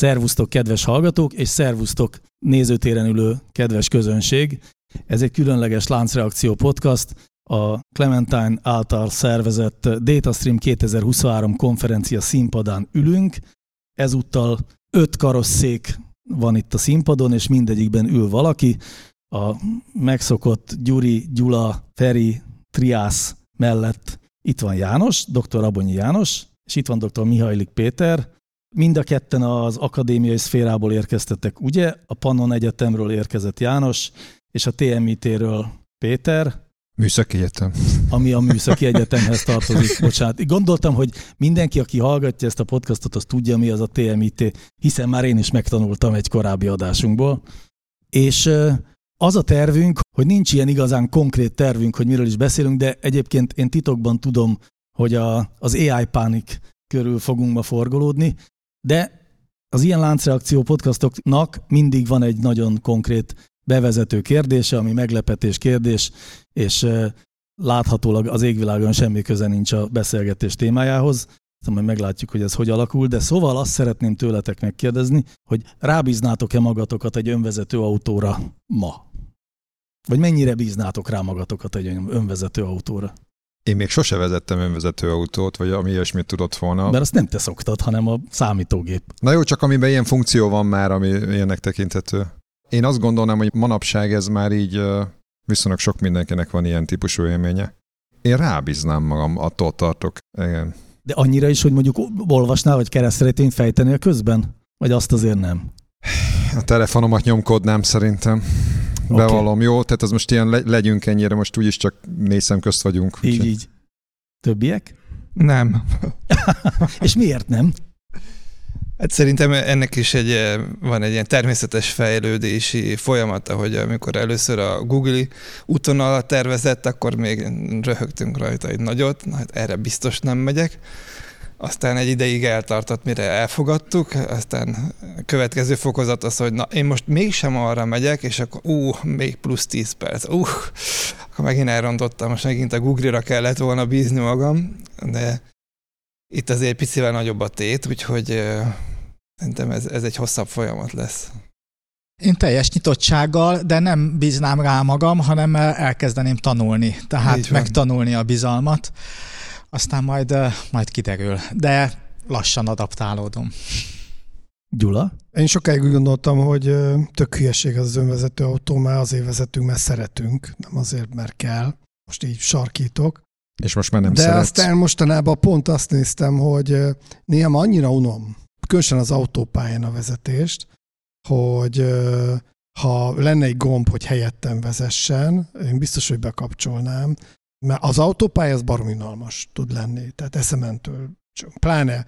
Szervusztok, kedves hallgatók, és szervusztok nézőtéren ülő kedves közönség. Ez egy különleges láncreakció podcast, a Clementine által szervezett DataStream 2023 konferencia színpadán ülünk. Ezúttal öt karosszék van itt a színpadon, és mindegyikben ül valaki. A megszokott Gyuri, Gyula, Feri, Triász mellett itt van János, dr. Abonyi János, és itt van dr. Mihajlik Péter, Mind a ketten az akadémiai szférából érkeztetek, ugye? A Pannon Egyetemről érkezett János, és a TMIT-ről Péter. Műszaki Egyetem. Ami a Műszaki Egyetemhez tartozik. Bocsánat. Gondoltam, hogy mindenki, aki hallgatja ezt a podcastot, az tudja, mi az a TMIT, hiszen már én is megtanultam egy korábbi adásunkból. És az a tervünk, hogy nincs ilyen igazán konkrét tervünk, hogy miről is beszélünk, de egyébként én titokban tudom, hogy a, az AI pánik körül fogunk ma forgolódni, de az ilyen láncreakció podcastoknak mindig van egy nagyon konkrét bevezető kérdése, ami meglepetés kérdés, és láthatólag az égvilágon semmi köze nincs a beszélgetés témájához. Aztán majd meglátjuk, hogy ez hogy alakul, de szóval azt szeretném tőletek megkérdezni, hogy rábíznátok-e magatokat egy önvezető autóra ma? Vagy mennyire bíznátok rá magatokat egy önvezető autóra? Én még sose vezettem önvezető autót, vagy ami ilyesmit tudott volna. Mert azt nem te szoktad, hanem a számítógép. Na jó, csak amiben ilyen funkció van már, ami ilyennek tekinthető. Én azt gondolnám, hogy manapság ez már így viszonylag sok mindenkinek van ilyen típusú élménye. Én rábíznám magam, attól tartok. Igen. De annyira is, hogy mondjuk olvasnál, vagy keresztretén fejteni a közben? Vagy azt azért nem? A telefonomat nyomkodnám szerintem. Okay. Bevallom, jó? Tehát az most ilyen legyünk ennyire, most úgyis csak négy szem közt vagyunk. Így, úgy. így. Többiek? Nem. És miért nem? Hát szerintem ennek is egy, eh, van egy ilyen természetes fejlődési folyamata, hogy amikor először a Google útvonalat tervezett, akkor még röhögtünk rajta egy nagyot, na, hát erre biztos nem megyek aztán egy ideig eltartott, mire elfogadtuk, aztán a következő fokozat az, hogy na, én most mégsem arra megyek, és akkor ú, még plusz 10 perc, ú, akkor megint elrontottam, most megint a Google-ra kellett volna bízni magam, de itt azért picivel nagyobb a tét, úgyhogy uh, szerintem ez, ez egy hosszabb folyamat lesz. Én teljes nyitottsággal, de nem bíznám rá magam, hanem elkezdeném tanulni, tehát megtanulni a bizalmat aztán majd, majd kiderül. De lassan adaptálódom. Gyula? Én sokáig úgy gondoltam, hogy tök hülyeség az, az önvezető autó, mert azért vezetünk, mert szeretünk, nem azért, mert kell. Most így sarkítok. És most már nem De szeretsz. aztán mostanában pont azt néztem, hogy néha annyira unom, különösen az autópályán a vezetést, hogy ha lenne egy gomb, hogy helyettem vezessen, én biztos, hogy bekapcsolnám, mert az autópálya az baromi unalmas tud lenni, tehát eszementől. Pláne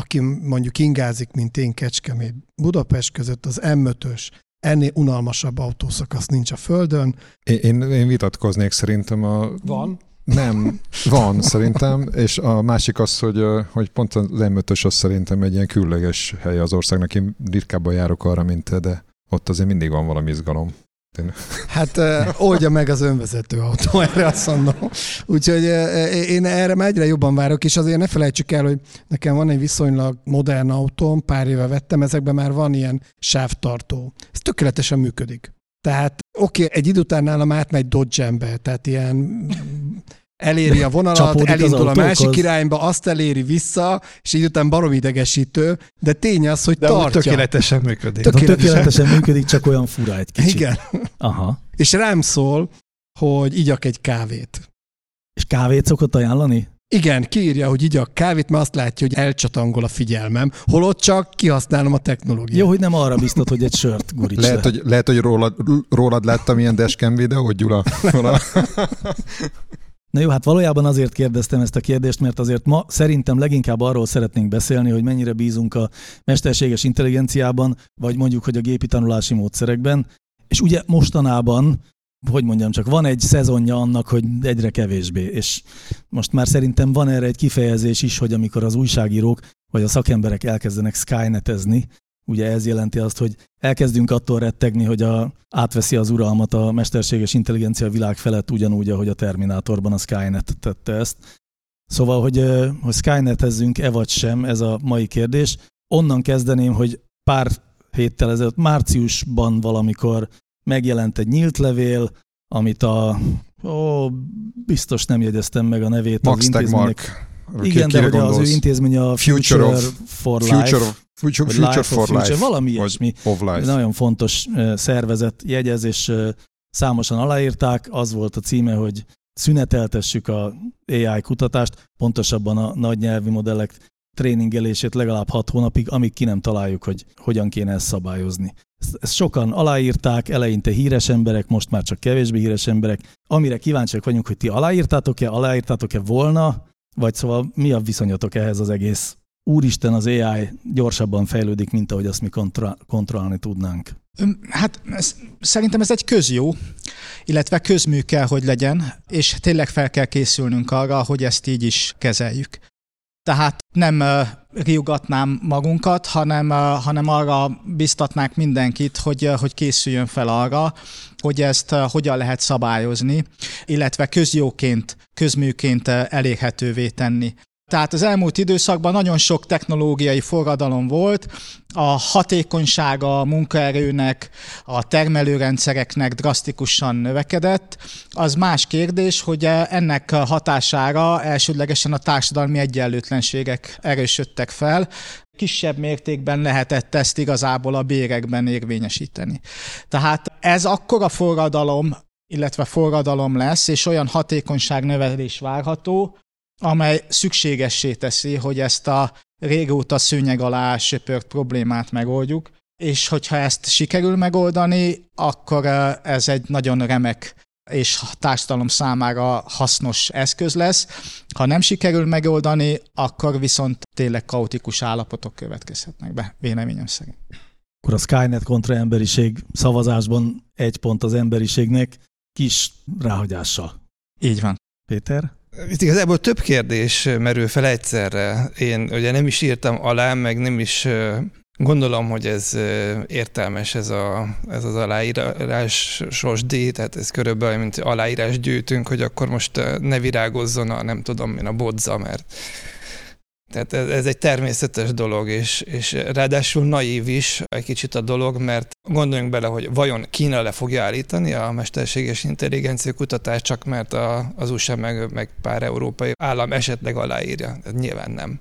aki mondjuk ingázik, mint én Kecskemét Budapest között, az M5-ös, ennél unalmasabb autószakasz nincs a Földön. Én, én, én vitatkoznék szerintem a... Van? Nem, van szerintem, és a másik az, hogy, hogy pont az M5-ös az szerintem egy ilyen különleges hely az országnak. Én ritkábban járok arra, mint te, de ott azért mindig van valami izgalom. Hát oldja meg az önvezető autó, erre azt mondom. Úgyhogy én erre már egyre jobban várok, és azért ne felejtsük el, hogy nekem van egy viszonylag modern autóm, pár éve vettem, ezekben már van ilyen sávtartó. Ez tökéletesen működik. Tehát oké, okay, egy idő után nálam átmegy Dodge-embe, tehát ilyen eléri a vonalat, elindul a másik irányba, azt eléri vissza, és így után barom idegesítő, de tény az, hogy de tartja. tökéletesen működik. Tökéletesen. tökéletesen működik, csak olyan fura egy kicsit. Igen. Aha. És rám szól, hogy igyak egy kávét. És kávét szokott ajánlani? Igen, kiírja, hogy igyak kávét, mert azt látja, hogy elcsatangol a figyelmem, holott csak kihasználom a technológiát. Jó, hogy nem arra biztat, hogy egy sört guríts lehet, hogy, lehet, hogy rólad, rólad láttam ilyen dashcam videót, Gyula? Na jó, hát valójában azért kérdeztem ezt a kérdést, mert azért ma szerintem leginkább arról szeretnénk beszélni, hogy mennyire bízunk a mesterséges intelligenciában, vagy mondjuk, hogy a gépi tanulási módszerekben. És ugye mostanában, hogy mondjam, csak van egy szezonja annak, hogy egyre kevésbé. És most már szerintem van erre egy kifejezés is, hogy amikor az újságírók vagy a szakemberek elkezdenek skynetezni, Ugye ez jelenti azt, hogy elkezdünk attól rettegni, hogy a, átveszi az uralmat a mesterséges intelligencia világ felett ugyanúgy, ahogy a Terminátorban a Skynet tette ezt. Szóval, hogy, hogy Skynetezzünk-e vagy sem, ez a mai kérdés. Onnan kezdeném, hogy pár héttel ezelőtt, márciusban valamikor megjelent egy nyílt levél, amit a, ó, biztos nem jegyeztem meg a nevét Max az intézmények. Igen, de hogy az ő intézménye a Future, future of, for Life. Future of, Future, future life for future, Life. Valami ilyesmi. Of life. Nagyon fontos szervezet jegyez, és számosan aláírták. Az volt a címe, hogy szüneteltessük a AI kutatást, pontosabban a nagy nyelvi modellek tréningelését legalább hat hónapig, amíg ki nem találjuk, hogy hogyan kéne ezt szabályozni. Ezt, sokan aláírták, eleinte híres emberek, most már csak kevésbé híres emberek. Amire kíváncsiak vagyunk, hogy ti aláírtátok-e, aláírtátok-e volna, vagy szóval mi a viszonyatok ehhez az egész úristen az AI gyorsabban fejlődik, mint ahogy azt mi kontra- kontrollálni tudnánk? Hát ez, szerintem ez egy közjó, illetve közmű kell, hogy legyen, és tényleg fel kell készülnünk arra, hogy ezt így is kezeljük. Tehát nem uh, riugatnám magunkat, hanem, uh, hanem arra biztatnák mindenkit, hogy, uh, hogy készüljön fel arra, hogy ezt hogyan lehet szabályozni, illetve közjóként, közműként elérhetővé tenni. Tehát az elmúlt időszakban nagyon sok technológiai forradalom volt, a hatékonysága a munkaerőnek, a termelőrendszereknek drasztikusan növekedett. Az más kérdés, hogy ennek hatására elsődlegesen a társadalmi egyenlőtlenségek erősödtek fel, kisebb mértékben lehetett ezt igazából a bérekben érvényesíteni. Tehát ez akkora forradalom, illetve forradalom lesz, és olyan hatékonyságnövelés várható, amely szükségessé teszi, hogy ezt a régóta szőnyeg alá söpört problémát megoldjuk, és hogyha ezt sikerül megoldani, akkor ez egy nagyon remek és társadalom számára hasznos eszköz lesz. Ha nem sikerül megoldani, akkor viszont tényleg kaotikus állapotok következhetnek be, véleményem szerint. Akkor a Skynet kontra emberiség szavazásban egy pont az emberiségnek, kis ráhagyással. Így van. Péter? Itt igazából több kérdés merül fel egyszerre. Én ugye nem is írtam alá, meg nem is gondolom, hogy ez értelmes ez, a, ez az aláírásos díj, tehát ez körülbelül, mint aláírás gyűjtünk, hogy akkor most ne virágozzon a nem tudom én a bodza, mert tehát ez, ez egy természetes dolog, és, és ráadásul naív is egy kicsit a dolog, mert gondoljunk bele, hogy vajon Kína le fogja állítani a mesterséges intelligencia kutatást, csak mert a, az USA meg, meg pár európai állam esetleg aláírja. Nyilván nem.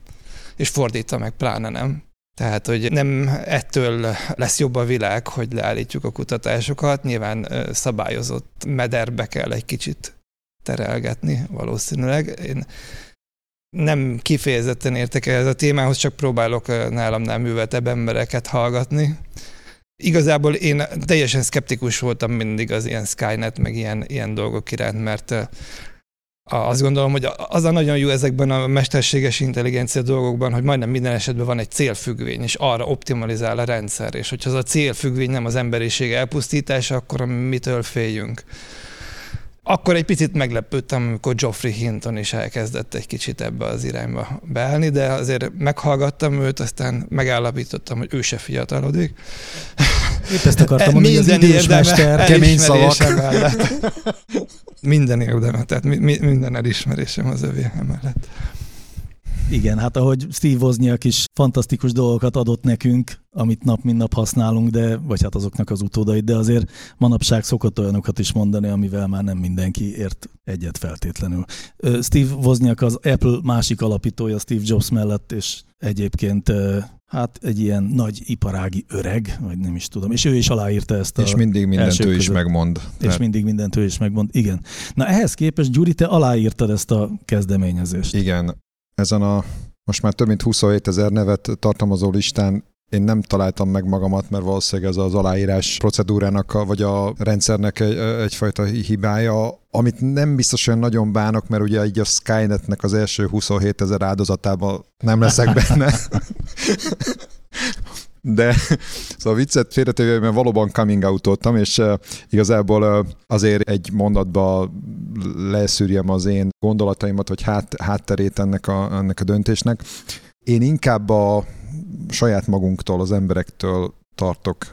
És fordítva meg pláne nem. Tehát, hogy nem ettől lesz jobb a világ, hogy leállítjuk a kutatásokat, nyilván szabályozott mederbe kell egy kicsit terelgetni valószínűleg. Én nem kifejezetten értek ez a témához, csak próbálok nálamnál műveltebb embereket hallgatni. Igazából én teljesen szkeptikus voltam mindig az ilyen Skynet, meg ilyen, ilyen dolgok iránt, mert azt gondolom, hogy az a nagyon jó ezekben a mesterséges intelligencia dolgokban, hogy majdnem minden esetben van egy célfüggvény, és arra optimalizál a rendszer, és hogyha az a célfüggvény nem az emberiség elpusztítása, akkor mitől féljünk? Akkor egy picit meglepődtem, amikor Geoffrey Hinton is elkezdett egy kicsit ebbe az irányba beállni, de azért meghallgattam őt, aztán megállapítottam, hogy ő se fiatalodik. Épp ezt akartam mondani, hogy az idős mester, kemény szavak. minden érdeme, tehát mi, mi, minden elismerésem az övé emellett. Igen, hát ahogy Steve Wozniak is fantasztikus dolgokat adott nekünk, amit nap mint nap használunk, de, vagy hát azoknak az utódait, de azért manapság szokott olyanokat is mondani, amivel már nem mindenki ért egyet feltétlenül. Steve Wozniak az Apple másik alapítója Steve Jobs mellett, és egyébként hát egy ilyen nagy iparági öreg, vagy nem is tudom, és ő is aláírta ezt a És mindig mindent ő is megmond. És mert... mindig mindent ő is megmond, igen. Na ehhez képest, Gyuri, te aláírtad ezt a kezdeményezést. Igen, ezen a most már több mint 27 ezer nevet tartalmazó listán én nem találtam meg magamat, mert valószínűleg ez az aláírás procedúrának, vagy a rendszernek egy, egyfajta hibája, amit nem biztos olyan nagyon bánok, mert ugye így a Skynetnek az első 27 ezer áldozatában nem leszek benne. De szóval viccet félretéve, mert valóban coming out és igazából azért egy mondatba leszűrjem az én gondolataimat, vagy hát, hátterét ennek a, ennek a döntésnek. Én inkább a saját magunktól, az emberektől tartok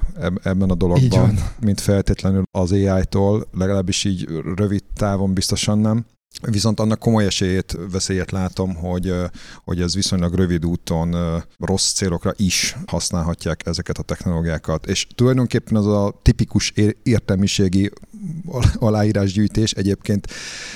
ebben a dologban, mint feltétlenül az AI-tól, legalábbis így rövid távon biztosan nem. Viszont annak komoly esélyét, veszélyet látom, hogy, hogy ez viszonylag rövid úton rossz célokra is használhatják ezeket a technológiákat. És tulajdonképpen az a tipikus értelmiségi aláírásgyűjtés egyébként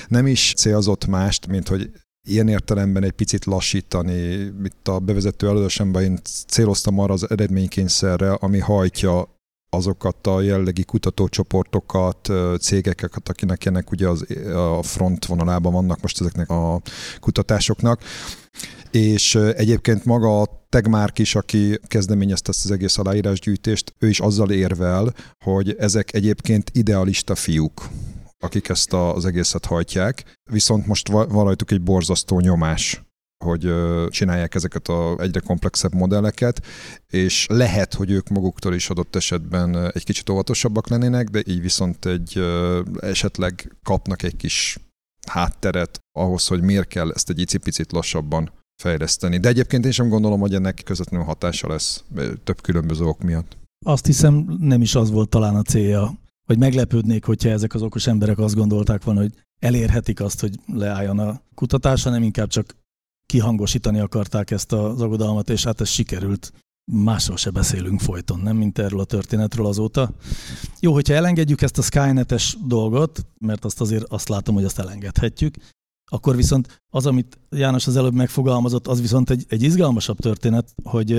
nem is célzott mást, mint hogy ilyen értelemben egy picit lassítani. Itt a bevezető előadásamban én céloztam arra az eredménykényszerre, ami hajtja azokat a jellegi kutatócsoportokat, cégeket, akinek ennek ugye az, a front vonalában vannak most ezeknek a kutatásoknak. És egyébként maga a Tegmárk is, aki kezdeményezte ezt az egész aláírásgyűjtést, ő is azzal érvel, hogy ezek egyébként idealista fiúk akik ezt az egészet hajtják, viszont most van rajtuk egy borzasztó nyomás hogy csinálják ezeket a egyre komplexebb modelleket, és lehet, hogy ők maguktól is adott esetben egy kicsit óvatosabbak lennének, de így viszont egy esetleg kapnak egy kis hátteret ahhoz, hogy miért kell ezt egy icipicit lassabban fejleszteni. De egyébként én sem gondolom, hogy ennek közvetlenül hatása lesz több különböző ok miatt. Azt hiszem, nem is az volt talán a célja vagy meglepődnék, hogyha ezek az okos emberek azt gondolták volna, hogy elérhetik azt, hogy leálljon a kutatás, hanem inkább csak kihangosítani akarták ezt az aggodalmat, és hát ez sikerült. Másról se beszélünk folyton, nem mint erről a történetről azóta. Jó, hogyha elengedjük ezt a Skynet-es dolgot, mert azt azért azt látom, hogy azt elengedhetjük, akkor viszont az, amit János az előbb megfogalmazott, az viszont egy, egy izgalmasabb történet, hogy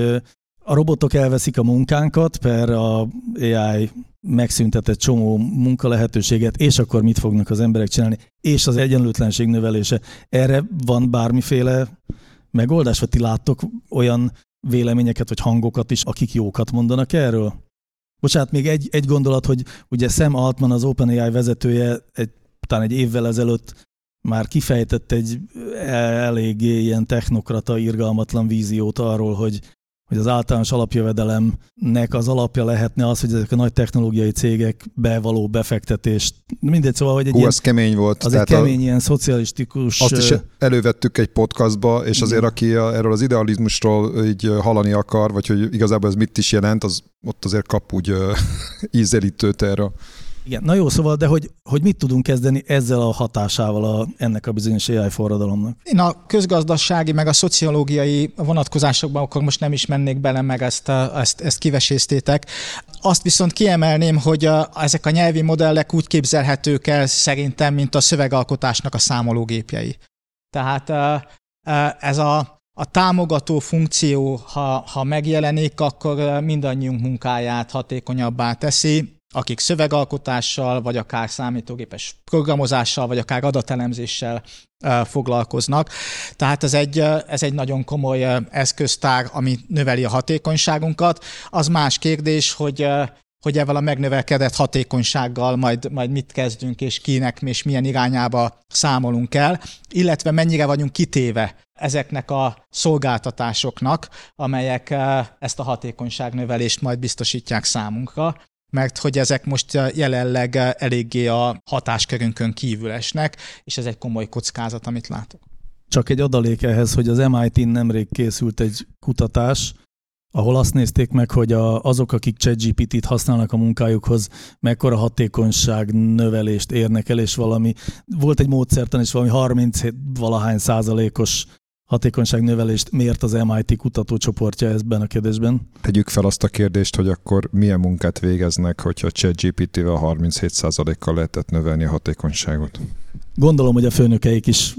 a robotok elveszik a munkánkat, per a AI megszüntetett csomó munkalehetőséget, és akkor mit fognak az emberek csinálni, és az egyenlőtlenség növelése. Erre van bármiféle megoldás, vagy ti láttok olyan véleményeket, vagy hangokat is, akik jókat mondanak erről? Bocsánat, még egy, egy gondolat, hogy ugye Sam Altman, az OpenAI vezetője egy, talán egy évvel ezelőtt már kifejtett egy eléggé ilyen technokrata, irgalmatlan víziót arról, hogy hogy az általános alapjövedelemnek az alapja lehetne az, hogy ezek a nagy technológiai cégek bevaló befektetést, mindegy, szóval, hogy egy Hú, ilyen, az kemény volt. Az egy kemény, a, ilyen szocialistikus... Azt is elővettük egy podcastba, és azért aki erről az idealizmusról így hallani akar, vagy hogy igazából ez mit is jelent, az ott azért kap úgy ízelítőt erről. Igen, na jó, szóval, de hogy, hogy mit tudunk kezdeni ezzel a hatásával a, ennek a bizonyos AI forradalomnak? Én a közgazdasági, meg a szociológiai vonatkozásokban akkor most nem is mennék bele, meg ezt, ezt, ezt kiveséztétek. Azt viszont kiemelném, hogy a, ezek a nyelvi modellek úgy képzelhetők el szerintem, mint a szövegalkotásnak a számológépjei. Tehát ez a a támogató funkció, ha, ha megjelenik, akkor mindannyiunk munkáját hatékonyabbá teszi, akik szövegalkotással, vagy akár számítógépes programozással, vagy akár adatelemzéssel foglalkoznak. Tehát ez egy, ez egy nagyon komoly eszköztár, ami növeli a hatékonyságunkat. Az más kérdés, hogy hogy ezzel a megnövelkedett hatékonysággal majd, majd mit kezdünk, és kinek és milyen irányába számolunk el, illetve mennyire vagyunk kitéve ezeknek a szolgáltatásoknak, amelyek ezt a hatékonyságnövelést majd biztosítják számunkra mert hogy ezek most jelenleg eléggé a hatáskörünkön kívül esnek, és ez egy komoly kockázat, amit látok. Csak egy adalék ehhez, hogy az MIT-n nemrég készült egy kutatás, ahol azt nézték meg, hogy a, azok, akik ChatGPT-t használnak a munkájukhoz, mekkora hatékonyság növelést érnek el, és valami, volt egy módszertan, és valami 30 valahány százalékos hatékonyságnövelést mért az MIT kutatócsoportja ebben a kérdésben. Tegyük fel azt a kérdést, hogy akkor milyen munkát végeznek, hogyha ChatGPT-vel 37%-kal lehetett növelni a hatékonyságot? Gondolom, hogy a főnökeik is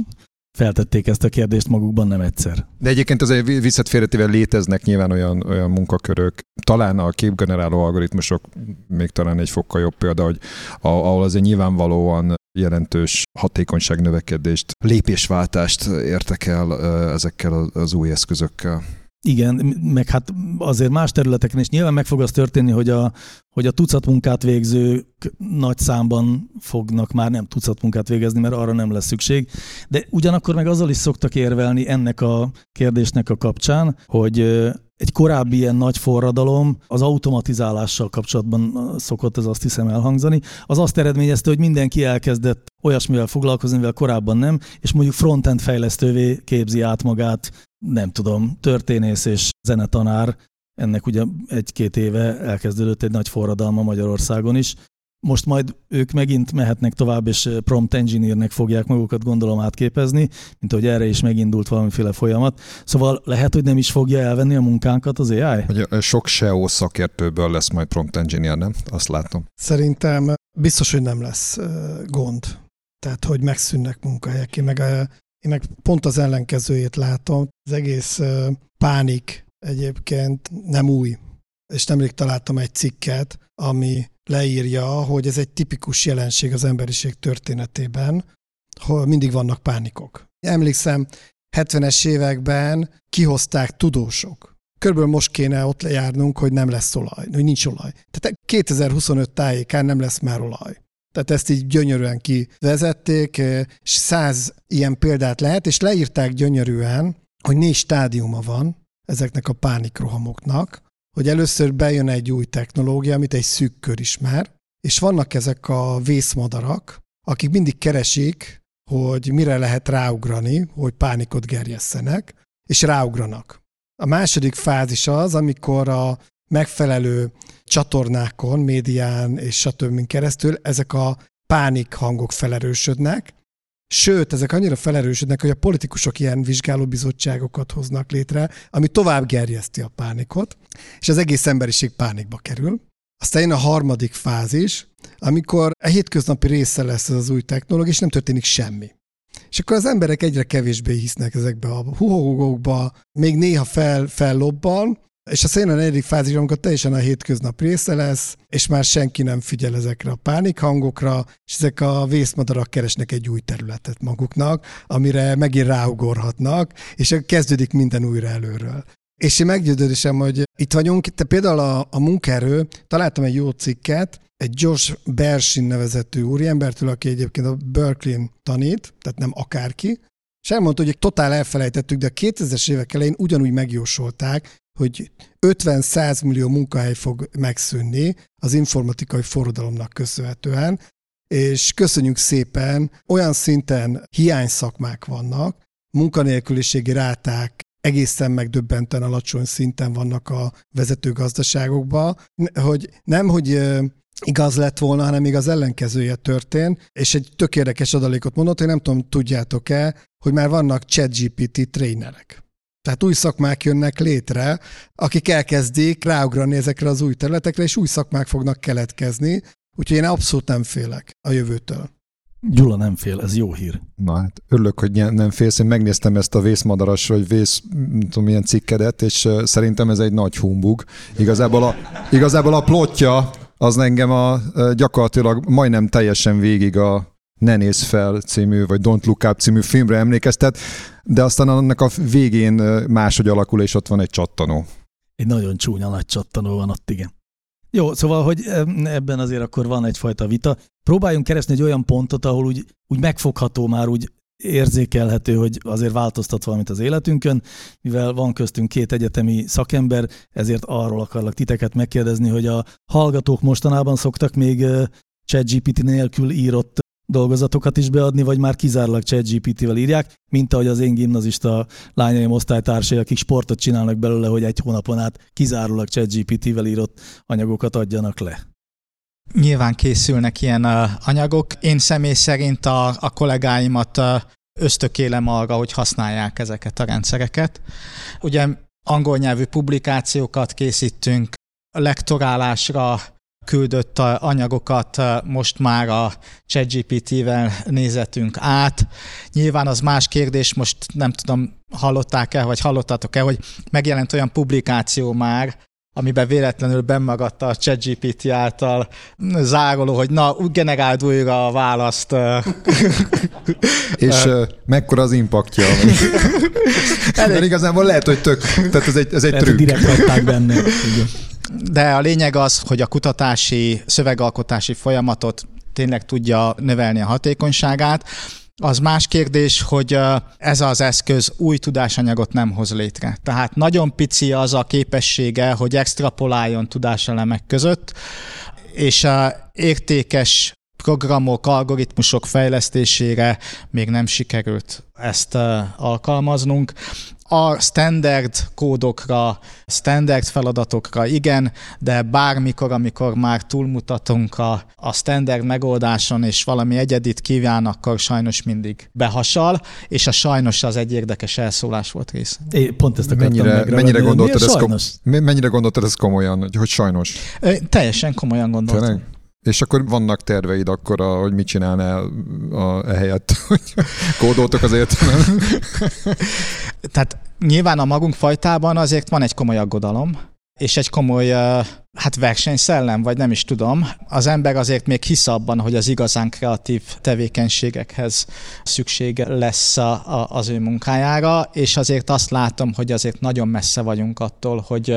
feltették ezt a kérdést magukban nem egyszer. De egyébként azért visszatfélretével léteznek nyilván olyan, olyan munkakörök, talán a képgeneráló algoritmusok még talán egy fokkal jobb példa, hogy ahol azért nyilvánvalóan jelentős hatékonyság növekedést, lépésváltást értek el ezekkel az új eszközökkel. Igen, meg hát azért más területeken is nyilván meg fog az történni, hogy a, hogy a tucat munkát végzők nagy számban fognak már nem tucat munkát végezni, mert arra nem lesz szükség. De ugyanakkor meg azzal is szoktak érvelni ennek a kérdésnek a kapcsán, hogy egy korábbi ilyen nagy forradalom az automatizálással kapcsolatban szokott ez azt hiszem elhangzani, az azt eredményezte, hogy mindenki elkezdett olyasmivel foglalkozni, mivel korábban nem, és mondjuk frontend fejlesztővé képzi át magát, nem tudom, történész és zenetanár, ennek ugye egy-két éve elkezdődött egy nagy forradalma Magyarországon is, most majd ők megint mehetnek tovább, és prompt engineernek fogják magukat gondolom átképezni, mint hogy erre is megindult valamiféle folyamat. Szóval lehet, hogy nem is fogja elvenni a munkánkat az AI? Hogy sok SEO szakértőből lesz majd prompt engineer, nem? Azt látom. Szerintem biztos, hogy nem lesz gond. Tehát, hogy megszűnnek munkahelyek. Én meg, én meg pont az ellenkezőjét látom. Az egész pánik egyébként nem új. És nemrég találtam egy cikket, ami leírja, hogy ez egy tipikus jelenség az emberiség történetében, hogy mindig vannak pánikok. Emlékszem, 70-es években kihozták tudósok. Körülbelül most kéne ott lejárnunk, hogy nem lesz olaj, hogy nincs olaj. Tehát 2025 tájékán nem lesz már olaj. Tehát ezt így gyönyörűen kivezették, és száz ilyen példát lehet, és leírták gyönyörűen, hogy négy stádiuma van ezeknek a pánikrohamoknak hogy először bejön egy új technológia, amit egy szűk kör ismer, és vannak ezek a vészmadarak, akik mindig keresik, hogy mire lehet ráugrani, hogy pánikot gerjesszenek, és ráugranak. A második fázis az, amikor a megfelelő csatornákon, médián és stb. keresztül ezek a pánik hangok felerősödnek, Sőt, ezek annyira felerősödnek, hogy a politikusok ilyen vizsgálóbizottságokat hoznak létre, ami tovább gerjeszti a pánikot, és az egész emberiség pánikba kerül. Aztán jön a harmadik fázis, amikor a hétköznapi része lesz ez az új technológia, és nem történik semmi. És akkor az emberek egyre kevésbé hisznek ezekbe a huhogókba, még néha fel, fellobban, és a szén a negyedik fázis, amikor teljesen a hétköznap része lesz, és már senki nem figyel ezekre a pánikhangokra, és ezek a vészmadarak keresnek egy új területet maguknak, amire megint ráugorhatnak, és kezdődik minden újra előről. És én meggyőződésem, hogy itt vagyunk, itt például a, a munkaerő, találtam egy jó cikket, egy Josh Bersin nevezetű úriembertől, aki egyébként a berkeley tanít, tehát nem akárki, és elmondta, hogy totál elfelejtettük, de a 2000-es évek elején ugyanúgy megjósolták, hogy 50-100 millió munkahely fog megszűnni az informatikai forradalomnak köszönhetően, és köszönjük szépen, olyan szinten hiány szakmák vannak, munkanélküliségi ráták egészen megdöbbenten alacsony szinten vannak a vezető gazdaságokban, hogy nem, hogy igaz lett volna, hanem még az ellenkezője történt, és egy tök érdekes adalékot mondott, hogy nem tudom, tudjátok-e, hogy már vannak ChatGPT trénerek. Tehát új szakmák jönnek létre, akik elkezdik ráugrani ezekre az új területekre, és új szakmák fognak keletkezni, úgyhogy én abszolút nem félek a jövőtől. Gyula nem fél, ez jó hír. Na hát örülök, hogy nem félsz. Én megnéztem ezt a vészmadaras, vagy vész, nem tudom, milyen cikkedet, és szerintem ez egy nagy humbug. Igazából a, igazából a plotja az engem a, gyakorlatilag majdnem teljesen végig a Ne nézz fel című, vagy Don't Look Up című filmre emlékeztet, de aztán annak a végén máshogy alakul, és ott van egy csattanó. Egy nagyon csúnya nagy csattanó van ott, igen. Jó, szóval, hogy ebben azért akkor van egyfajta vita. Próbáljunk keresni egy olyan pontot, ahol úgy, úgy megfogható már, úgy érzékelhető, hogy azért változtat valamit az életünkön, mivel van köztünk két egyetemi szakember, ezért arról akarlak titeket megkérdezni, hogy a hallgatók mostanában szoktak még ChatGPT nélkül írott dolgozatokat is beadni, vagy már kizárólag ChatGPT-vel írják, mint ahogy az én gimnazista lányaim osztálytársai, akik sportot csinálnak belőle, hogy egy hónapon át kizárólag ChatGPT-vel írott anyagokat adjanak le. Nyilván készülnek ilyen anyagok. Én személy szerint a, a kollégáimat ösztökélem arra, hogy használják ezeket a rendszereket. Ugye angol nyelvű publikációkat készítünk, lektorálásra küldött anyagokat most már a ChatGPT-vel nézetünk át. Nyilván az más kérdés, most nem tudom, hallották-e, vagy hallottatok-e, hogy megjelent olyan publikáció már, amiben véletlenül bemagadta a ChatGPT által zároló, hogy na, úgy generáld újra a választ. És uh, mekkora az impaktja? Mert igazából lehet, hogy tök, tehát ez egy, ez egy Lehet, trükk. direkt benne. Igen. De a lényeg az, hogy a kutatási, szövegalkotási folyamatot tényleg tudja növelni a hatékonyságát. Az más kérdés, hogy ez az eszköz új tudásanyagot nem hoz létre. Tehát nagyon pici az a képessége, hogy extrapoláljon tudáselemek között, és értékes programok, algoritmusok fejlesztésére még nem sikerült ezt alkalmaznunk. A standard kódokra, standard feladatokra igen, de bármikor, amikor már túlmutatunk a, a standard megoldáson, és valami egyedit kíván, akkor sajnos mindig behasal, és a sajnos az egy érdekes elszólás volt része. É, pont ezt akartam Mennyire, mennyire, gondoltad ezt kom- mennyire gondoltad ezt komolyan, hogy, hogy sajnos? Ö, Teljesen komolyan gondoltam. Tényleg? És akkor vannak terveid akkor, hogy mit csinálnál a, ehelyett, hogy kódoltok azért, nem? Tehát nyilván a magunk fajtában azért van egy komoly aggodalom, és egy komoly hát versenyszellem, vagy nem is tudom. Az ember azért még hisz abban, hogy az igazán kreatív tevékenységekhez szüksége lesz a, a, az ő munkájára, és azért azt látom, hogy azért nagyon messze vagyunk attól, hogy,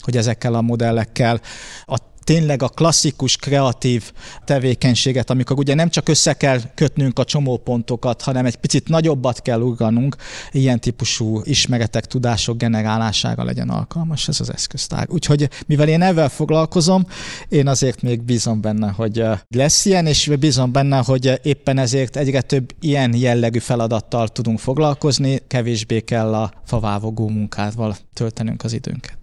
hogy ezekkel a modellekkel a tényleg a klasszikus kreatív tevékenységet, amikor ugye nem csak össze kell kötnünk a csomópontokat, hanem egy picit nagyobbat kell ugranunk, ilyen típusú ismeretek, tudások generálására legyen alkalmas ez az eszköztár. Úgyhogy mivel én ezzel foglalkozom, én azért még bízom benne, hogy lesz ilyen, és bízom benne, hogy éppen ezért egyre több ilyen jellegű feladattal tudunk foglalkozni, kevésbé kell a favávogó munkával töltenünk az időnket.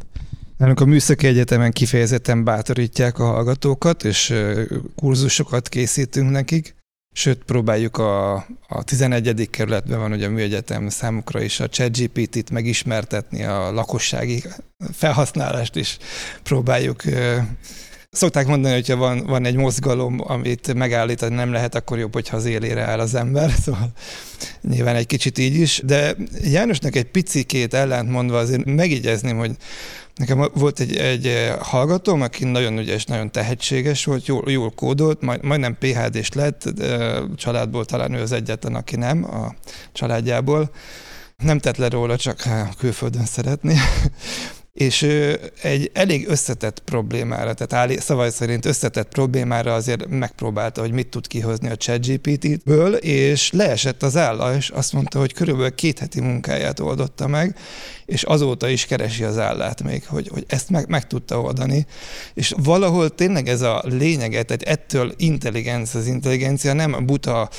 Nálunk a Műszaki Egyetemen kifejezetten bátorítják a hallgatókat, és kurzusokat készítünk nekik. Sőt, próbáljuk a, a 11. kerületben van ugye a műegyetem számukra is a ChatGPT-t megismertetni, a lakossági felhasználást is próbáljuk. Szokták mondani, hogy ha van, van egy mozgalom, amit megállítani nem lehet, akkor jobb, hogyha az élére áll az ember. Szóval nyilván egy kicsit így is. De Jánosnak egy picikét ellentmondva azért megígyezném, hogy Nekem volt egy, egy hallgatóm, aki nagyon ügyes, nagyon tehetséges volt, jól, jól kódolt, majd, majdnem PHD-s lett, családból talán ő az egyetlen, aki nem, a családjából. Nem tett le róla, csak külföldön szeretné és egy elég összetett problémára, tehát állé, szavai szerint összetett problémára azért megpróbálta, hogy mit tud kihozni a ChatGPT-ből, és leesett az álla, és azt mondta, hogy körülbelül két heti munkáját oldotta meg, és azóta is keresi az állát még, hogy, hogy ezt meg, meg tudta oldani. És valahol tényleg ez a lényege, tehát ettől intelligencia, az intelligencia nem buta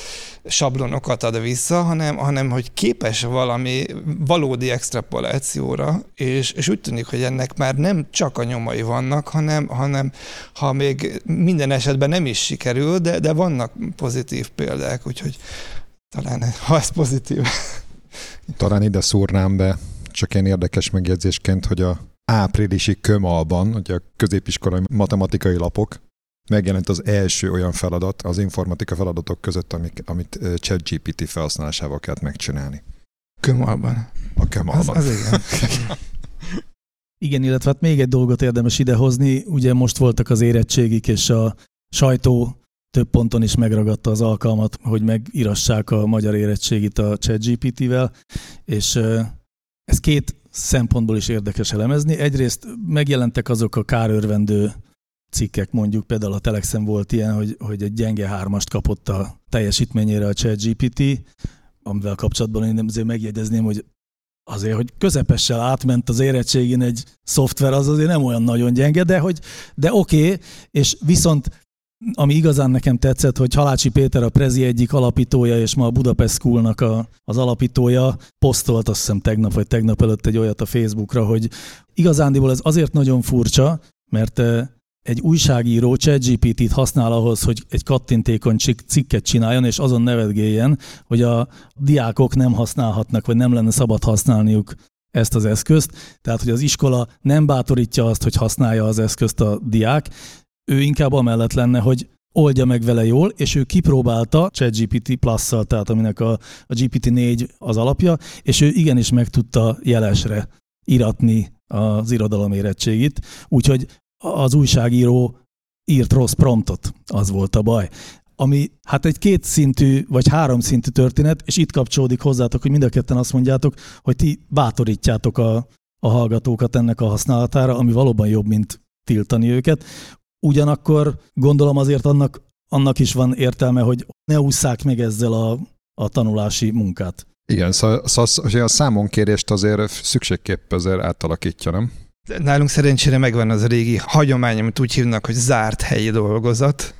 sablonokat ad vissza, hanem, hanem hogy képes valami valódi extrapolációra, és, és úgy tűnik, hogy ennek már nem csak a nyomai vannak, hanem, hanem ha még minden esetben nem is sikerül, de, de vannak pozitív példák, úgyhogy talán, ha ez pozitív. Talán ide szúrnám be, csak ilyen érdekes megjegyzésként, hogy a áprilisi kömalban, ugye a középiskolai matematikai lapok, megjelent az első olyan feladat az informatika feladatok között, amik, amit ChatGPT felhasználásával kellett megcsinálni. Kömalban. A kömalban. Az, az igen. Igen, illetve hát még egy dolgot érdemes idehozni. Ugye most voltak az érettségik, és a sajtó több ponton is megragadta az alkalmat, hogy megírassák a magyar érettségit a ChatGPT-vel, és ez két szempontból is érdekes elemezni. Egyrészt megjelentek azok a kárörvendő cikkek, mondjuk például a Telexen volt ilyen, hogy, hogy egy gyenge hármast kapott a teljesítményére a ChatGPT, amivel kapcsolatban én azért megjegyezném, hogy azért, hogy közepessel átment az érettségén egy szoftver, az azért nem olyan nagyon gyenge, de, hogy, de oké, okay, és viszont ami igazán nekem tetszett, hogy Halácsi Péter a Prezi egyik alapítója, és ma a Budapest Schoolnak a, az alapítója posztolt azt hiszem tegnap vagy tegnap előtt egy olyat a Facebookra, hogy igazándiból ez azért nagyon furcsa, mert egy újságíró ChatGPT-t használ ahhoz, hogy egy kattintékony cikket csináljon, és azon nevetgéljen, hogy a diákok nem használhatnak, vagy nem lenne szabad használniuk ezt az eszközt. Tehát, hogy az iskola nem bátorítja azt, hogy használja az eszközt a diák, ő inkább amellett lenne, hogy oldja meg vele jól, és ő kipróbálta ChatGPT Plus-szal, tehát aminek a, a GPT-4 az alapja, és ő igenis meg tudta jelesre iratni az irodalom érettségit, úgyhogy az újságíró írt rossz promptot, az volt a baj. Ami hát egy kétszintű vagy háromszintű történet, és itt kapcsolódik hozzátok, hogy mind a ketten azt mondjátok, hogy ti bátorítjátok a, a hallgatókat ennek a használatára, ami valóban jobb, mint tiltani őket. Ugyanakkor gondolom azért annak, annak is van értelme, hogy ne ússzák meg ezzel a, a tanulási munkát. Igen, szóval, szóval a számonkérést azért szükségképp azért átalakítja, nem? Nálunk szerencsére megvan az a régi hagyomány, amit úgy hívnak, hogy zárt helyi dolgozat,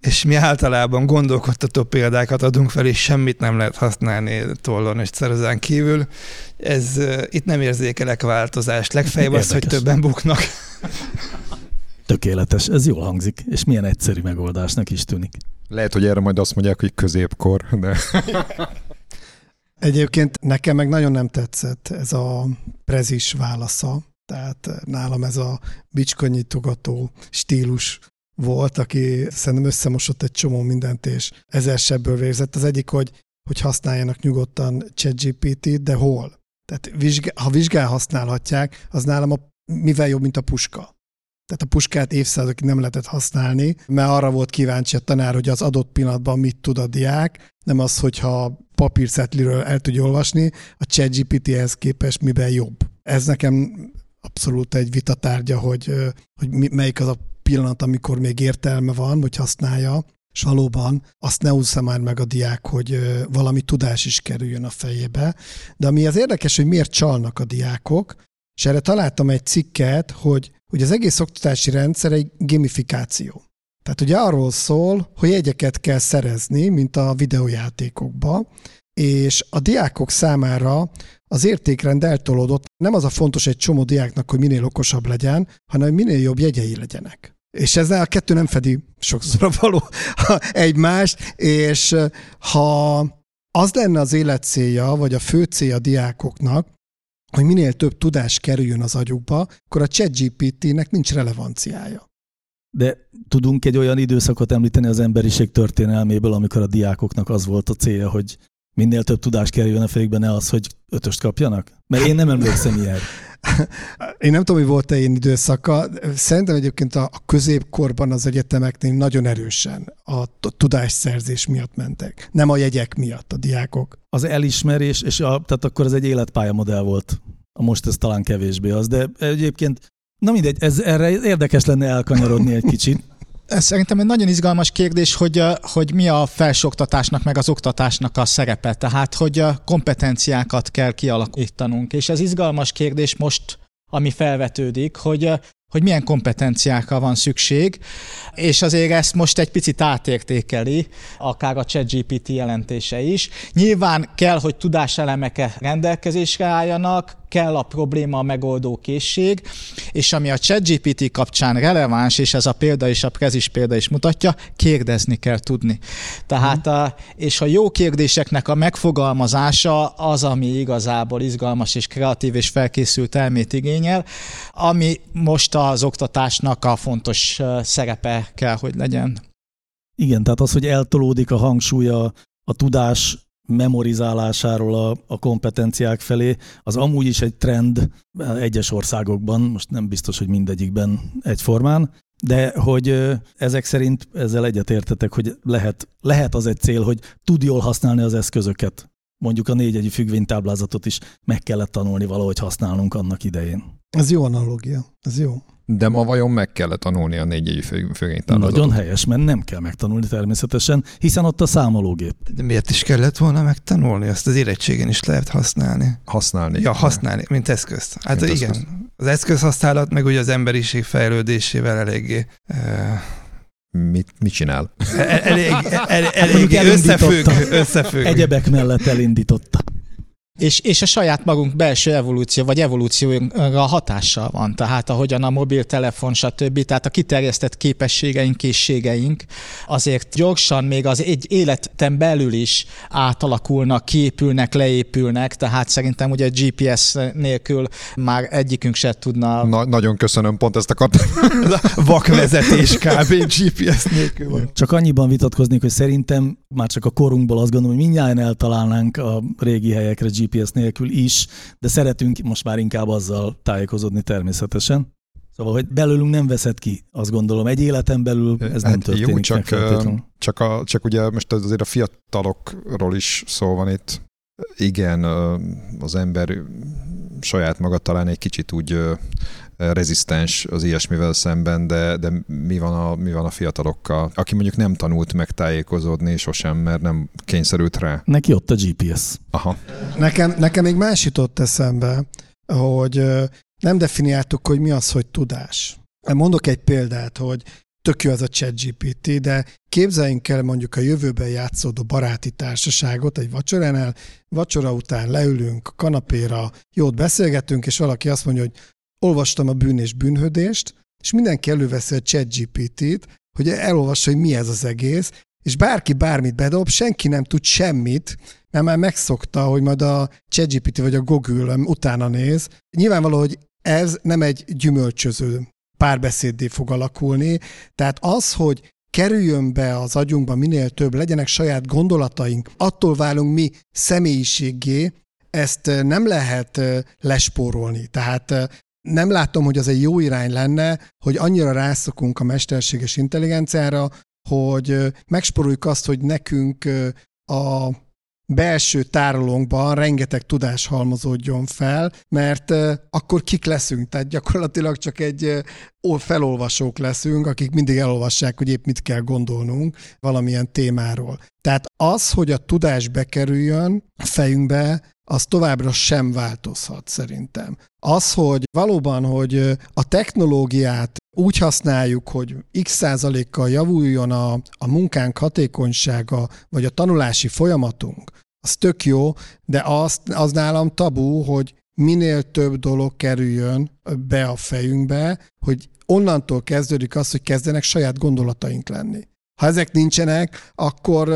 és mi általában gondolkodtató példákat adunk fel, és semmit nem lehet használni tollon és ceruzán kívül. Ez itt nem érzékelek változást. Legfeljebb az, hogy többen buknak. Tökéletes, ez jól hangzik, és milyen egyszerű megoldásnak is tűnik. Lehet, hogy erre majd azt mondják, hogy középkor, de... Egyébként nekem meg nagyon nem tetszett ez a prezis válasza. Tehát nálam ez a bicskanyitogató stílus volt, aki szerintem összemosott egy csomó mindent, és ezer sebből vérzett. Az egyik, hogy, hogy használjanak nyugodtan ChatGPT-t, de hol? Tehát vizsgál, ha vizsgál használhatják, az nálam a, mivel jobb, mint a puska. Tehát a puskát évszázadokig nem lehetett használni, mert arra volt kíváncsi a tanár, hogy az adott pillanatban mit tud a diák, nem az, hogyha papírcetliről el tudja olvasni, a ChatGPT ehhez képest miben jobb. Ez nekem abszolút egy vitatárgya, hogy, hogy melyik az a pillanat, amikor még értelme van, vagy használja, és valóban azt ne úszza már meg a diák, hogy valami tudás is kerüljön a fejébe. De ami az érdekes, hogy miért csalnak a diákok, és erre találtam egy cikket, hogy, hogy az egész oktatási rendszer egy gamifikáció. Tehát ugye arról szól, hogy jegyeket kell szerezni, mint a videójátékokba, és a diákok számára az értékrend eltolódott. Nem az a fontos egy csomó diáknak, hogy minél okosabb legyen, hanem minél jobb jegyei legyenek. És ezzel a kettő nem fedi sokszor a való egymást, és ha az lenne az élet célja, vagy a fő célja a diákoknak, hogy minél több tudás kerüljön az agyukba, akkor a ChatGPT-nek nincs relevanciája. De tudunk egy olyan időszakot említeni az emberiség történelméből, amikor a diákoknak az volt a célja, hogy minél több tudás kerüljön a fejükbe, ne az, hogy ötöst kapjanak? Mert én nem emlékszem ilyen. Én nem tudom, hogy volt-e én időszaka. Szerintem egyébként a középkorban az egyetemeknél nagyon erősen a tudásszerzés miatt mentek. Nem a jegyek miatt a diákok. Az elismerés, és a, tehát akkor ez egy életpályamodell volt. A most ez talán kevésbé az, de egyébként, na mindegy, ez, erre érdekes lenne elkanyarodni egy kicsit. Ez szerintem egy nagyon izgalmas kérdés, hogy, hogy mi a felsőoktatásnak, meg az oktatásnak a szerepe. Tehát, hogy kompetenciákat kell kialakítanunk. És ez izgalmas kérdés most, ami felvetődik, hogy hogy milyen kompetenciákra van szükség, és azért ezt most egy picit átértékeli, akár a ChatGPT jelentése is. Nyilván kell, hogy tudáselemek rendelkezésre álljanak, kell a probléma a megoldó készség, és ami a ChatGPT kapcsán releváns, és ez a példa és a prezis példa is mutatja, kérdezni kell tudni. Tehát, a, és a jó kérdéseknek a megfogalmazása az, ami igazából izgalmas és kreatív és felkészült elmét igényel, ami most az oktatásnak a fontos szerepe kell, hogy legyen. Igen, tehát az, hogy eltolódik a hangsúly a, a tudás memorizálásáról a, a kompetenciák felé, az amúgy is egy trend egyes országokban, most nem biztos, hogy mindegyikben egyformán, de hogy ezek szerint ezzel egyetértetek, hogy lehet, lehet az egy cél, hogy tud jól használni az eszközöket. Mondjuk a négyegyi függvénytáblázatot is meg kellett tanulni valahogy használnunk annak idején. Ez jó analógia, ez jó. De ma vajon meg kellett tanulni a négyévi főgénytáblázatot? Nagyon helyes, mert nem kell megtanulni természetesen, hiszen ott a számológép. De miért is kellett volna megtanulni? Azt az érettségen is lehet használni. Használni. Ja, használni, mint eszközt. Hát mint igen. Eszköz. Az eszközhasználat meg ugye az emberiség fejlődésével eléggé uh, mit, mit csinál? E-, e-, elég, elég, elég összefügg, összefügg. Egyebek mellett elindította és, és a saját magunk belső evolúció, vagy evolúcióra hatással van. Tehát ahogyan a mobiltelefon, stb. Tehát a kiterjesztett képességeink, készségeink azért gyorsan még az egy életen belül is átalakulnak, kiépülnek, leépülnek, tehát szerintem ugye GPS nélkül már egyikünk se tudna... Na, nagyon köszönöm, pont ezt akartam. Vakvezetés kb. GPS nélkül van. Csak annyiban vitatkoznék, hogy szerintem már csak a korunkból azt gondolom, hogy mindjárt eltalálnánk a régi helyekre GPS GPS nélkül is, de szeretünk most már inkább azzal tájékozódni természetesen. Szóval, hogy belőlünk nem veszed ki, azt gondolom. Egy életen belül ez hát nem történik. Jó, csak, csak, a, csak ugye most azért a fiatalokról is szó van itt. Igen, az ember saját maga talán egy kicsit úgy rezisztens az ilyesmivel szemben, de, de mi, van a, mi van a fiatalokkal, aki mondjuk nem tanult megtájékozódni sosem, mert nem kényszerült rá? Neki ott a GPS. Aha. Nekem, nekem még más jutott eszembe, hogy nem definiáltuk, hogy mi az, hogy tudás. Mondok egy példát, hogy tök jó az a ChatGPT, de képzeljünk el mondjuk a jövőben játszódó baráti társaságot egy vacsoránál, vacsora után leülünk a kanapéra, jót beszélgetünk, és valaki azt mondja, hogy olvastam a bűn és bűnhödést, és mindenki előveszi a ChatGPT-t, hogy elolvassa, hogy mi ez az egész, és bárki bármit bedob, senki nem tud semmit, mert már megszokta, hogy majd a ChatGPT vagy a Google utána néz. Nyilvánvaló, hogy ez nem egy gyümölcsöző párbeszéddé fog alakulni. Tehát az, hogy kerüljön be az agyunkba minél több, legyenek saját gondolataink, attól válunk mi személyiségé, ezt nem lehet lespórolni. Tehát nem látom, hogy az egy jó irány lenne, hogy annyira rászokunk a mesterséges intelligenciára, hogy megsporuljuk azt, hogy nekünk a belső tárolónkban rengeteg tudás halmozódjon fel, mert akkor kik leszünk, tehát gyakorlatilag csak egy felolvasók leszünk, akik mindig elolvassák, hogy épp mit kell gondolnunk valamilyen témáról. Tehát az, hogy a tudás bekerüljön a fejünkbe, az továbbra sem változhat szerintem. Az, hogy valóban, hogy a technológiát úgy használjuk, hogy x százalékkal javuljon a, a munkánk hatékonysága, vagy a tanulási folyamatunk, az tök jó, de az, az nálam tabu, hogy minél több dolog kerüljön be a fejünkbe, hogy onnantól kezdődik az, hogy kezdenek saját gondolataink lenni. Ha ezek nincsenek, akkor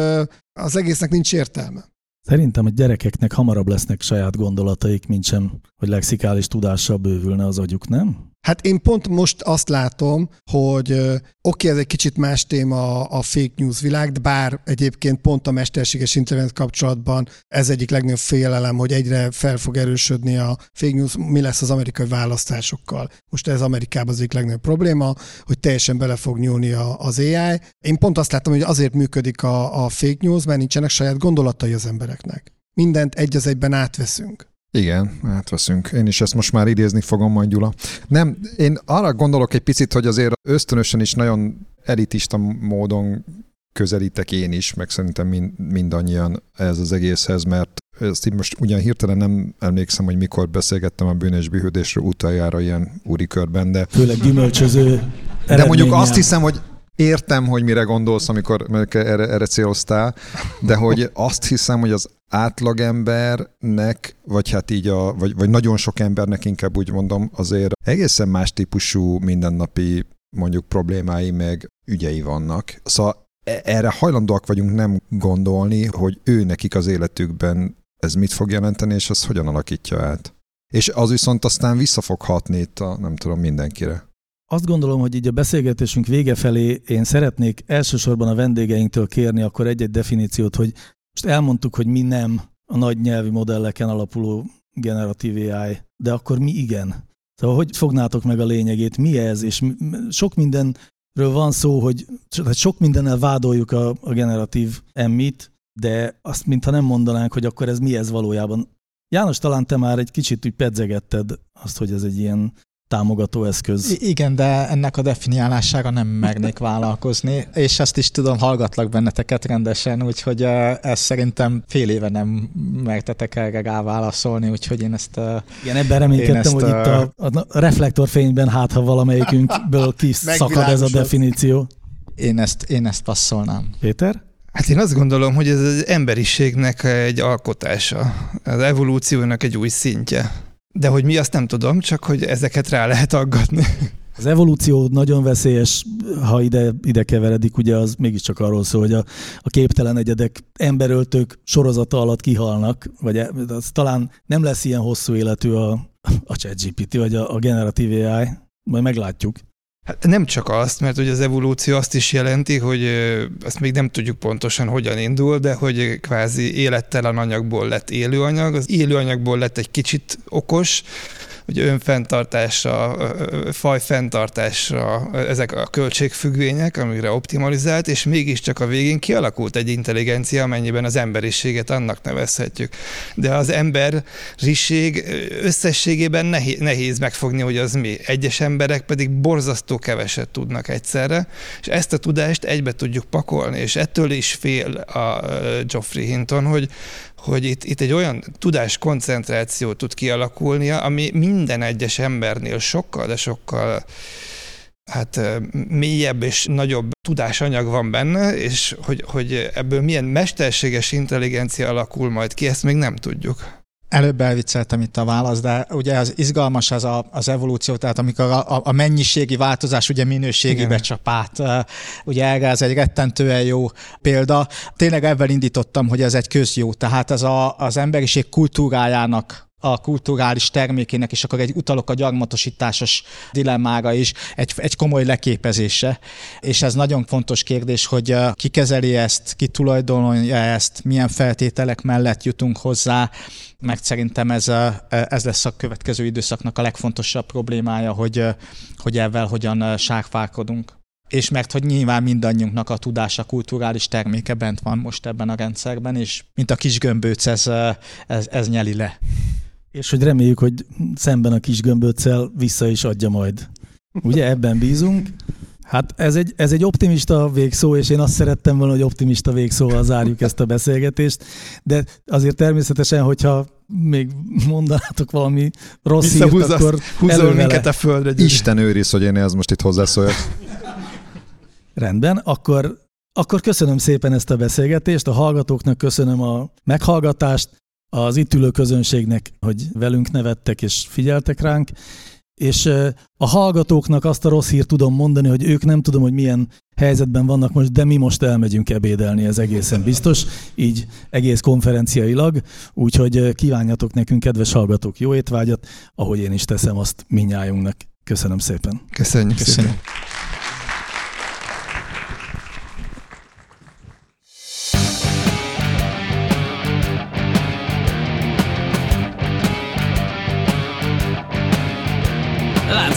az egésznek nincs értelme. Szerintem a gyerekeknek hamarabb lesznek saját gondolataik, mint sem, hogy lexikális tudással bővülne az agyuk, nem? Hát én pont most azt látom, hogy oké, okay, ez egy kicsit más téma a fake news világ, de bár egyébként pont a mesterséges internet kapcsolatban ez egyik legnagyobb félelem, hogy egyre fel fog erősödni a fake news, mi lesz az amerikai választásokkal. Most ez Amerikában az egyik legnagyobb probléma, hogy teljesen bele fog nyúlni az AI. Én pont azt látom, hogy azért működik a, a fake news, mert nincsenek saját gondolatai az embereknek. Mindent egy az egyben átveszünk. Igen, átveszünk. Én is ezt most már idézni fogom majd, Gyula. Nem, én arra gondolok egy picit, hogy azért ösztönösen is nagyon elitista módon közelítek én is, meg szerintem mind, mindannyian ez az egészhez, mert ezt így most ugyan hirtelen nem emlékszem, hogy mikor beszélgettem a bűnös bűhődésről utoljára ilyen úri körben, de... Főleg gyümölcsöző De mondjuk azt hiszem, hogy értem, hogy mire gondolsz, amikor erre, erre céloztál, de hogy azt hiszem, hogy az átlagembernek, vagy hát így a, vagy, vagy nagyon sok embernek inkább úgy mondom, azért egészen más típusú mindennapi mondjuk problémái meg ügyei vannak. Szóval e, erre hajlandóak vagyunk nem gondolni, hogy ő nekik az életükben ez mit fog jelenteni, és az hogyan alakítja át. És az viszont aztán vissza fog hatni itt a, nem tudom, mindenkire. Azt gondolom, hogy így a beszélgetésünk vége felé én szeretnék elsősorban a vendégeinktől kérni akkor egy-egy definíciót, hogy most elmondtuk, hogy mi nem a nagy nyelvi modelleken alapuló generatív AI, de akkor mi igen? Szóval hogy fognátok meg a lényegét, mi ez, és sok mindenről van szó, hogy sok mindennel vádoljuk a, a generatív emmit, de azt mintha nem mondanánk, hogy akkor ez mi ez valójában. János, talán te már egy kicsit úgy pedzegetted azt, hogy ez egy ilyen támogató eszköz. Igen, de ennek a definiálására nem mernék vállalkozni, és ezt is tudom, hallgatlak benneteket rendesen, úgyhogy ezt szerintem fél éve nem mertetek erre rá válaszolni, úgyhogy én ezt... Igen, ebben reménykedtem, ezt, hogy itt a, a reflektorfényben hát, ha valamelyikünkből kiszakad ez a definíció. Én ezt, én ezt passzolnám. Péter? Hát én azt gondolom, hogy ez az emberiségnek egy alkotása, az evolúciónak egy új szintje. De hogy mi, azt nem tudom, csak hogy ezeket rá lehet aggatni. Az evolúció nagyon veszélyes, ha ide, ide keveredik, ugye az mégiscsak arról szól, hogy a, a képtelen egyedek emberöltők sorozata alatt kihalnak, vagy e, az talán nem lesz ilyen hosszú életű a, a ChatGPT, vagy a, a generatív AI, majd meglátjuk. Hát nem csak azt, mert ugye az evolúció azt is jelenti, hogy azt még nem tudjuk pontosan hogyan indul, de hogy kvázi élettelen anyagból lett élőanyag, az élőanyagból lett egy kicsit okos, hogy önfenntartásra, fajfenntartásra ezek a költségfüggvények, amire optimalizált, és mégiscsak a végén kialakult egy intelligencia, amennyiben az emberiséget annak nevezhetjük. De az emberiség összességében nehéz, nehéz megfogni, hogy az mi. Egyes emberek pedig borzasztó keveset tudnak egyszerre, és ezt a tudást egybe tudjuk pakolni, és ettől is fél a Geoffrey Hinton, hogy, hogy itt, itt egy olyan tudás koncentráció tud kialakulnia, ami minden egyes embernél sokkal, de sokkal hát mélyebb és nagyobb tudásanyag van benne, és hogy, hogy ebből milyen mesterséges intelligencia alakul majd ki, ezt még nem tudjuk. Előbb elvicceltem itt a választ, de ugye az izgalmas az a, az evolúció, tehát amikor a, a mennyiségi változás ugye minőségibe csap át. Ugye erre ez egy rettentően jó példa. Tényleg ebben indítottam, hogy ez egy közjó, tehát ez a, az emberiség kultúrájának a kulturális termékének, és akkor egy utalok a gyarmatosításos dilemmára is, egy, egy komoly leképezése. És ez nagyon fontos kérdés, hogy ki kezeli ezt, ki tulajdonolja ezt, milyen feltételek mellett jutunk hozzá, meg szerintem ez, ez lesz a következő időszaknak a legfontosabb problémája, hogy, hogy ezzel hogyan sárfálkodunk és mert hogy nyilván mindannyiunknak a tudása, kulturális terméke bent van most ebben a rendszerben, és mint a kis gömbőc, ez, ez, ez nyeli le. És hogy reméljük, hogy szemben a kis gömböccel vissza is adja majd. Ugye ebben bízunk. Hát ez egy, ez egy optimista végszó, és én azt szerettem volna, hogy optimista végszóval zárjuk ezt a beszélgetést, de azért természetesen, hogyha még mondanátok valami rossz hírt, akkor húzol minket a földre. Gyuri. Isten őriz, hogy én ez most itt hozzászóljak. Rendben, akkor, akkor köszönöm szépen ezt a beszélgetést, a hallgatóknak köszönöm a meghallgatást, az itt ülő közönségnek, hogy velünk nevettek és figyeltek ránk, és a hallgatóknak azt a rossz hírt tudom mondani, hogy ők nem tudom, hogy milyen helyzetben vannak most, de mi most elmegyünk ebédelni, ez egészen biztos, így egész konferenciailag, úgyhogy kívánjatok nekünk, kedves hallgatók, jó étvágyat, ahogy én is teszem azt minnyájunknak. Köszönöm szépen. Köszönjük, Köszönjük. szépen.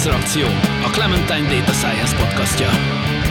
Láncreakció, a Clementine Data Science podcastja.